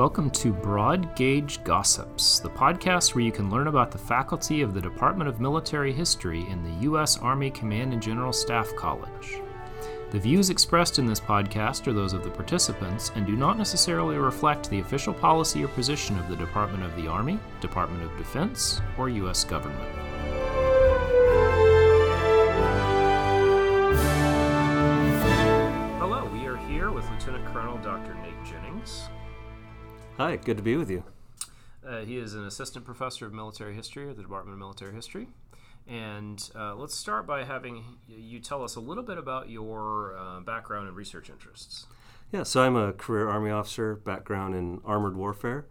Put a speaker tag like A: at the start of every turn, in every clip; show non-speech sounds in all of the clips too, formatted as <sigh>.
A: Welcome to Broad Gauge Gossips, the podcast where you can learn about the faculty of the Department of Military History in the U.S. Army Command and General Staff College. The views expressed in this podcast are those of the participants and do not necessarily reflect the official policy or position of the Department of the Army, Department of Defense, or U.S. government. Hello, we are here with Lieutenant Colonel Dr. Nate Jennings.
B: Hi, good to be with you.
A: Uh, he is an assistant professor of military history at the Department of Military History. And uh, let's start by having you tell us a little bit about your uh, background and research interests.
B: Yeah, so I'm a career Army officer, background in armored warfare.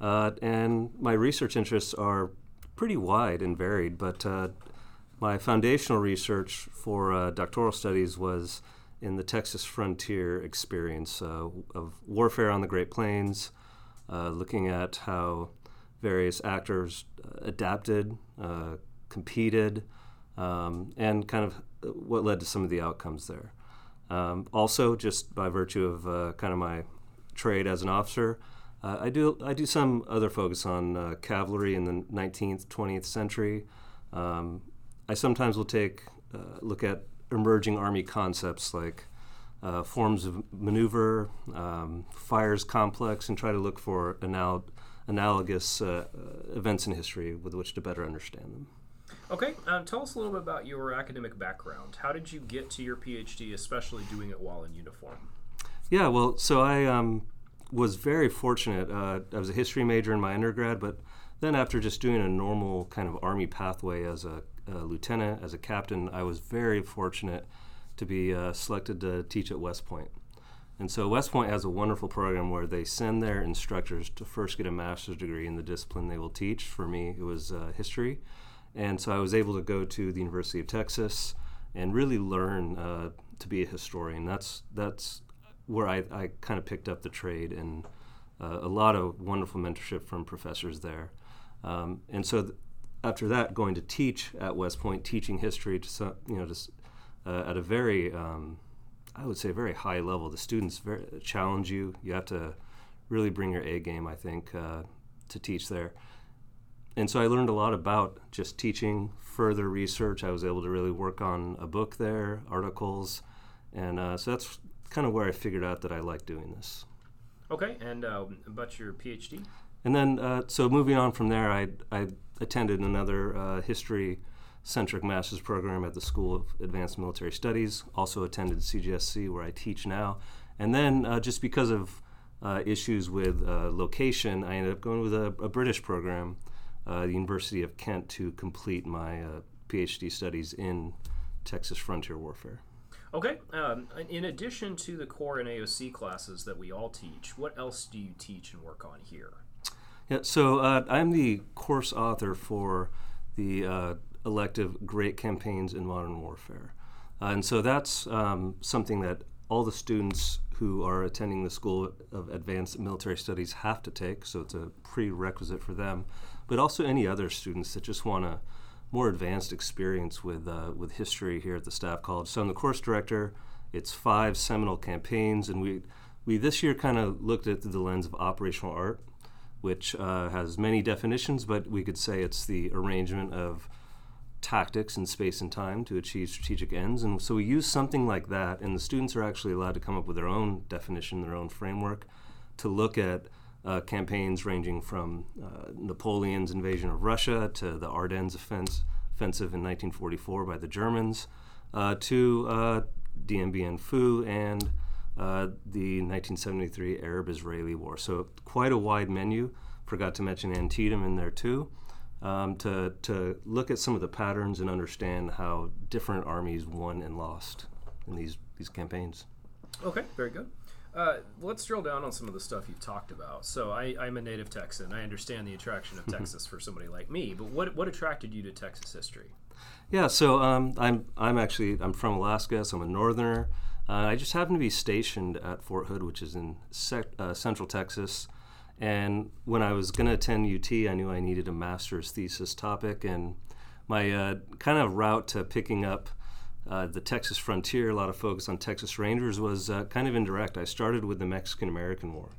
B: Uh, and my research interests are pretty wide and varied, but uh, my foundational research for uh, doctoral studies was in the Texas frontier experience of warfare on the Great Plains, uh, looking at how various actors uh, adapted, uh, competed, um, and kind of what led to some of the outcomes there. Um, also, just by virtue of uh, kind of my trade as an officer, uh, I do I do some other focus on cavalry in the 19th, 20th century. Um, I sometimes will take look at emerging army concepts like uh, forms of maneuver, um, fires complex, and try to look for anal- analogous uh, uh, events in history with which to better understand them.
A: Okay, um, tell us a little bit about your academic background. How did you get to your PhD, especially doing it while in uniform?
B: Yeah, well, so I um, was very fortunate. Uh, I was a history major in my undergrad, but then after just doing a normal kind of Army pathway as a, a lieutenant, as a captain, I was very fortunate to be uh, selected to teach at West Point. And so West Point has a wonderful program where they send their instructors to first get a master's degree in the discipline they will teach. For me, it was uh, history. And so I was able to go to the University of Texas and really learn uh, to be a historian. That's, that's where I, I kind of picked up the trade and uh, a lot of wonderful mentorship from professors there. Um, and so th- after that, going to teach at West Point, teaching history to some, you know, just uh, at a very, um, I would say, very high level. The students very, challenge you. You have to really bring your A game, I think, uh, to teach there. And so I learned a lot about just teaching, further research. I was able to really work on a book there, articles, and uh, so that's kind of where I figured out that I like doing this.
A: Okay, and uh, about your PhD?
B: And then, uh, so moving on from there, I, I attended another uh, history centric master's program at the School of Advanced Military Studies. Also attended CGSC, where I teach now. And then, uh, just because of uh, issues with uh, location, I ended up going with a, a British program, uh, the University of Kent, to complete my uh, PhD studies in Texas frontier warfare.
A: Okay. Um, in addition to the core and AOC classes that we all teach, what else do you teach and work on here?
B: Yeah, so uh, I'm the course author for the elective Great Campaigns in Modern Warfare. Uh, and so that's um, something that all the students who are attending the School of Advanced Military Studies have to take, so it's a prerequisite for them, but also any other students that just want a more advanced experience with, uh, with history here at the Staff College. So I'm the course director. It's five seminal campaigns, and we, we this year kind of looked at the lens of operational art, which uh, has many definitions, but we could say it's the arrangement of tactics in space and time to achieve strategic ends. And so we use something like that, and the students are actually allowed to come up with their own definition, their own framework to look at uh, campaigns ranging from uh, Napoleon's invasion of Russia to the Ardennes offense, offensive in 1944 by the Germans uh, to uh, Dien Bien Phu and uh, the 1973 Arab Israeli War. So, quite a wide menu. Forgot to mention Antietam in there too um, to, to look at some of the patterns and understand how different armies won and lost in these, these campaigns.
A: Okay, very good. Uh, let's drill down on some of the stuff you've talked about. So I, am a native Texan. I understand the attraction of <laughs> Texas for somebody like me. But what, what attracted you to Texas history?
B: Yeah, so um, I'm I'm actually I'm from Alaska, so I'm a northerner. Uh, I just happened to be stationed at Fort Hood, which is in sec- uh, central Texas. And when I was going to attend UT, I knew I needed a master's thesis topic. And my uh, kind of route to picking up uh, the Texas frontier, a lot of focus on Texas Rangers, was uh, kind of indirect. I started with the Mexican American War.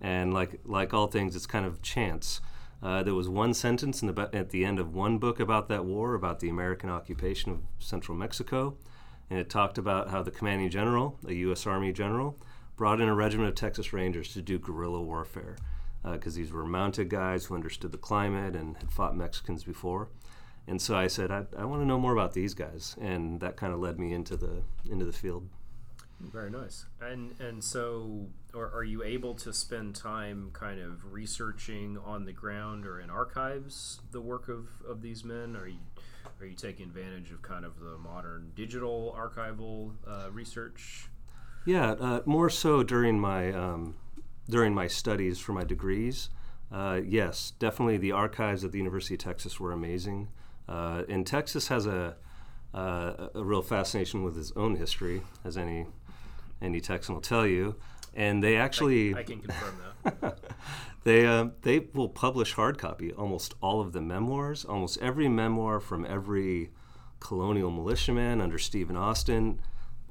B: And like like all things, it's kind of chance. Uh, there was one sentence the, at the end of one book about that war, about the American occupation of central Mexico, and it talked about how the commanding general, a U.S. Army general, brought in a regiment of Texas Rangers to do guerrilla warfare because uh, these were mounted guys who understood the climate and had fought Mexicans before. And so I said, I, I want to know more about these guys, and that kind of led me into the into the field.
A: Very nice. And and so, are, are you able to spend time kind of researching on the ground or in archives the work of, of these men? Are you are you taking advantage of kind of the modern digital archival uh, research?
B: Yeah, uh, more so during my um, during my studies for my degrees. Uh, yes, definitely the archives at the University of Texas were amazing. Uh, and Texas has a, uh, a real fascination with its own history, as any any Texan will tell you. And they actually,
A: I, I can confirm that. <laughs>
B: they uh, they will publish hard copy almost all of the memoirs, almost every memoir from every colonial militiaman under Stephen Austin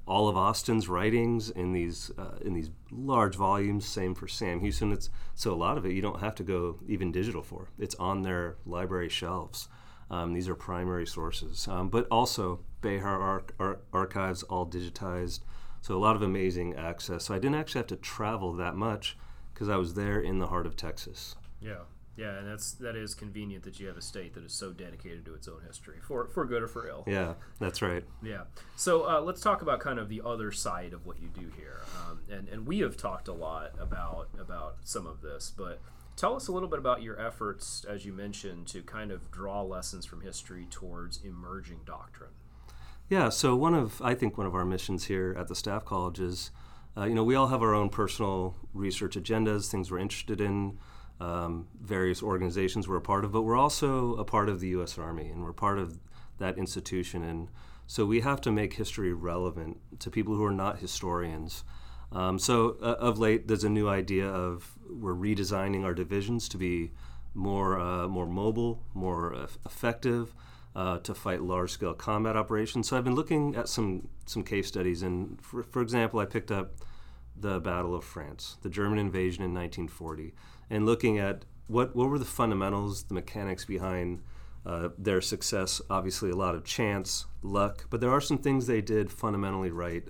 B: all of Austin's writings in these uh, in these large volumes. Same for Sam Houston. It's so a lot of it you don't have to go even digital for. It's on their library shelves. Um, these are primary sources, um, but also Bexar Ar- Ar- archives all digitized. So a lot of amazing access. So I didn't actually have to travel that much because I was there in the heart of Texas.
A: Yeah. Yeah, and that's that is convenient that you have a state that is so dedicated to its own history, for for good or for ill.
B: Yeah, that's right.
A: Yeah. So uh, let's talk about kind of the other side of what you do here, um, and and we have talked a lot about about some of this, but tell us a little bit about your efforts, as you mentioned, to kind of draw lessons from history towards emerging doctrine.
B: Yeah. So one of I think one of our missions here at the Staff College is, uh, you know, we all have our own personal research agendas, things we're interested in um, various organizations we're a part of, but we're also a part of the U.S. Army and we're part of that institution. And so we have to make history relevant to people who are not historians. Um, so uh, of late, there's a new idea of we're redesigning our divisions to be more uh, more mobile, more uh, effective. To fight large-scale combat operations. So I've been looking at some some case studies, and for, for example, I picked up the Battle of France, the German invasion in 1940 and looking at what what were the fundamentals, the mechanics behind uh, their success. Obviously, a lot of chance, luck, but there are some things they did fundamentally right.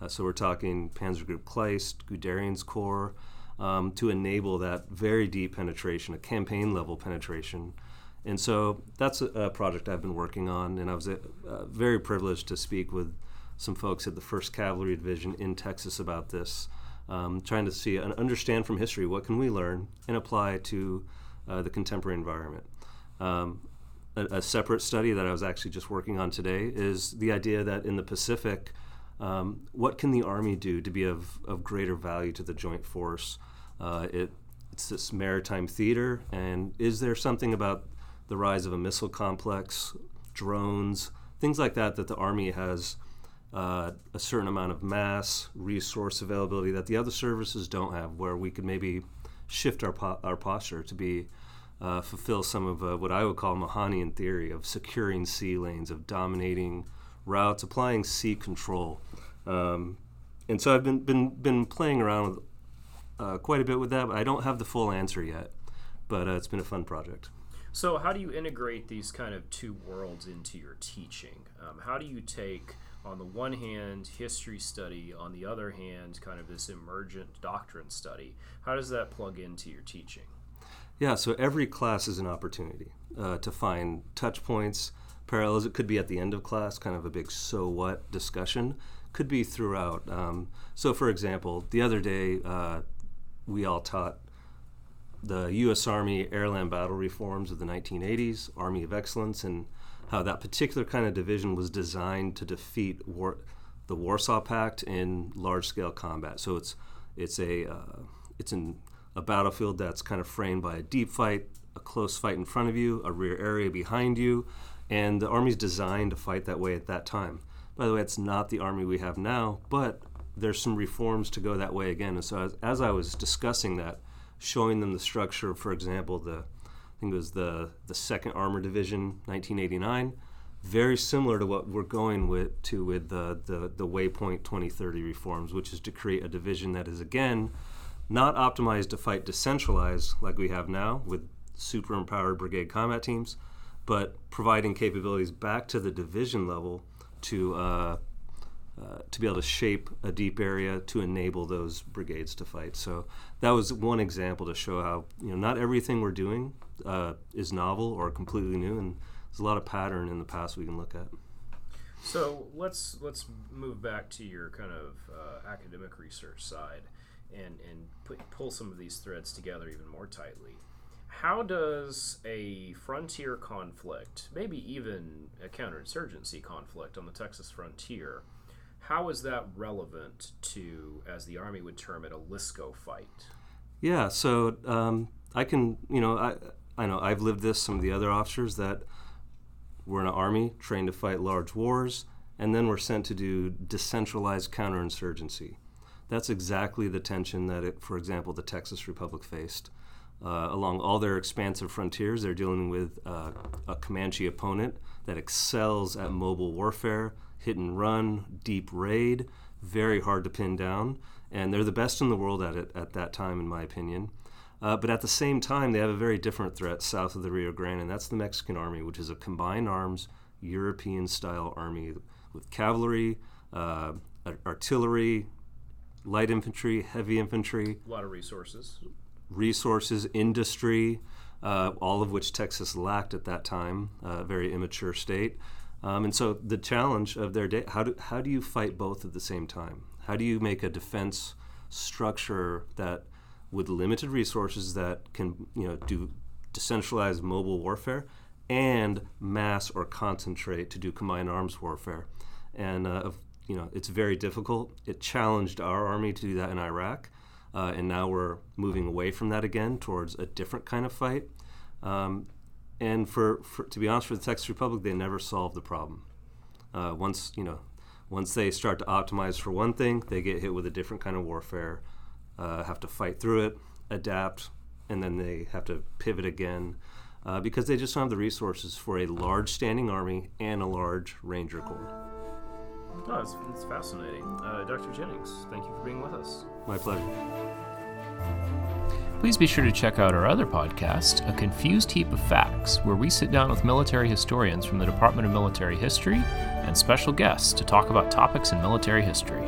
B: Uh, so we're talking Panzer Group Kleist, Guderian's Corps, um, to enable that very deep penetration, a campaign level penetration. And so that's a, a project I've been working on, and I was uh, very privileged to speak with some folks at the 1st Cavalry Division in Texas about this um, trying to see and understand from history what can we learn and apply to uh, the contemporary environment. Um, a, a, separate study that I was actually just working on today is the idea that in the Pacific, um, what can the Army do to be of, of greater value to the joint force? Uh, it, it's this maritime theater, and is there something about the rise of a missile complex, drones, things like that that the Army has uh, a certain amount of mass, resource availability that the other services don't have, where we could maybe shift our, po- our posture to be uh, fulfill some of uh, what I would call Mahanian theory of securing sea lanes, of dominating routes, applying sea control. Um, and so I've been, been, been playing around with, uh, quite a bit with that, but I don't have the full answer yet. But uh, it's been a fun project.
A: So, how do you integrate these kind of two worlds into your teaching? Um, how do you take on the one hand history study on the other hand kind of this emergent doctrine study. How does that plug into your teaching?
B: Yeah so every class is an opportunity uh, to find touch points parallels. It could be at the end of class kind of a big so what discussion could be throughout. Um, so for example the other day uh, we all taught the u.s army airland battle reforms of the 1980s army of excellence and how that particular kind of division was designed to defeat war, the Warsaw Pact in large-scale combat. So it's it's a uh, it's in a battlefield that's kind of framed by a deep fight, a close fight in front of you, a rear area behind you, and the army's designed to fight that way at that time. By the way, it's not the army we have now, but there's some reforms to go that way again. And so as, as I was discussing that, showing them the structure, for example, the think it was the the Second Armor Division, 1989. Very similar to what we're going with to with the the, the Waypoint 2030 reforms, which is to create a division that is again not optimized to fight decentralized like we have now with super empowered brigade combat teams, but providing capabilities back to the division level to uh, uh, to be able to shape a deep area to enable those brigades to fight. So that was one example to show how you know not everything we're doing uh, is novel or completely new, and there's a lot of pattern in the past we can look at.
A: So let's let's move back to your kind of uh, academic research side, and and put, pull some of these threads together even more tightly. How does a frontier conflict, maybe even a counterinsurgency conflict on the Texas frontier, how is that relevant to, as the Army would term it, a LSCO fight?
B: Yeah, so um, I can, you know, I, I know I've lived this. Some of the other officers that were in an army trained to fight large wars, and then were sent to do decentralized counterinsurgency. That's exactly the tension that, it, for example, the Texas Republic faced. Uh, along all their expansive frontiers, they're dealing with uh, a Comanche opponent that excels at mobile warfare, hit and run, deep raid, very hard to pin down, and they're the best in the world at it at that time, in my opinion. Uh, but at the same time, they have a very different threat south of the Rio Grande, and that's the Mexican army, which is a combined arms European style army with cavalry, uh, artillery, light infantry, heavy infantry.
A: A lot of resources
B: resources, industry, uh, all of which Texas lacked at that time, a uh, very immature state. Um, and so the challenge of their day, how do, how do you fight both at the same time? How do you make a defense structure that with limited resources that can you know do decentralized mobile warfare and mass or concentrate to do combined arms warfare? And uh, you know it's very difficult. It challenged our army to do that in Iraq. Uh, and now we're moving away from that again towards a different kind of fight. Um, and for, for, to be honest, for the Texas Republic, they never solved the problem. Uh, once you know, once they start to optimize for one thing, they get hit with a different kind of warfare, uh, have to fight through it, adapt, and then they have to pivot again. Uh, because they just don't have the resources for a large standing army and a large ranger corps.
A: Oh, it's, it's fascinating. Uh, Dr. Jennings, thank you for being with us.
B: My pleasure.
A: Please be sure to check out our other podcast, A Confused Heap of Facts, where we sit down with military historians from the Department of Military History and special guests to talk about topics in military history.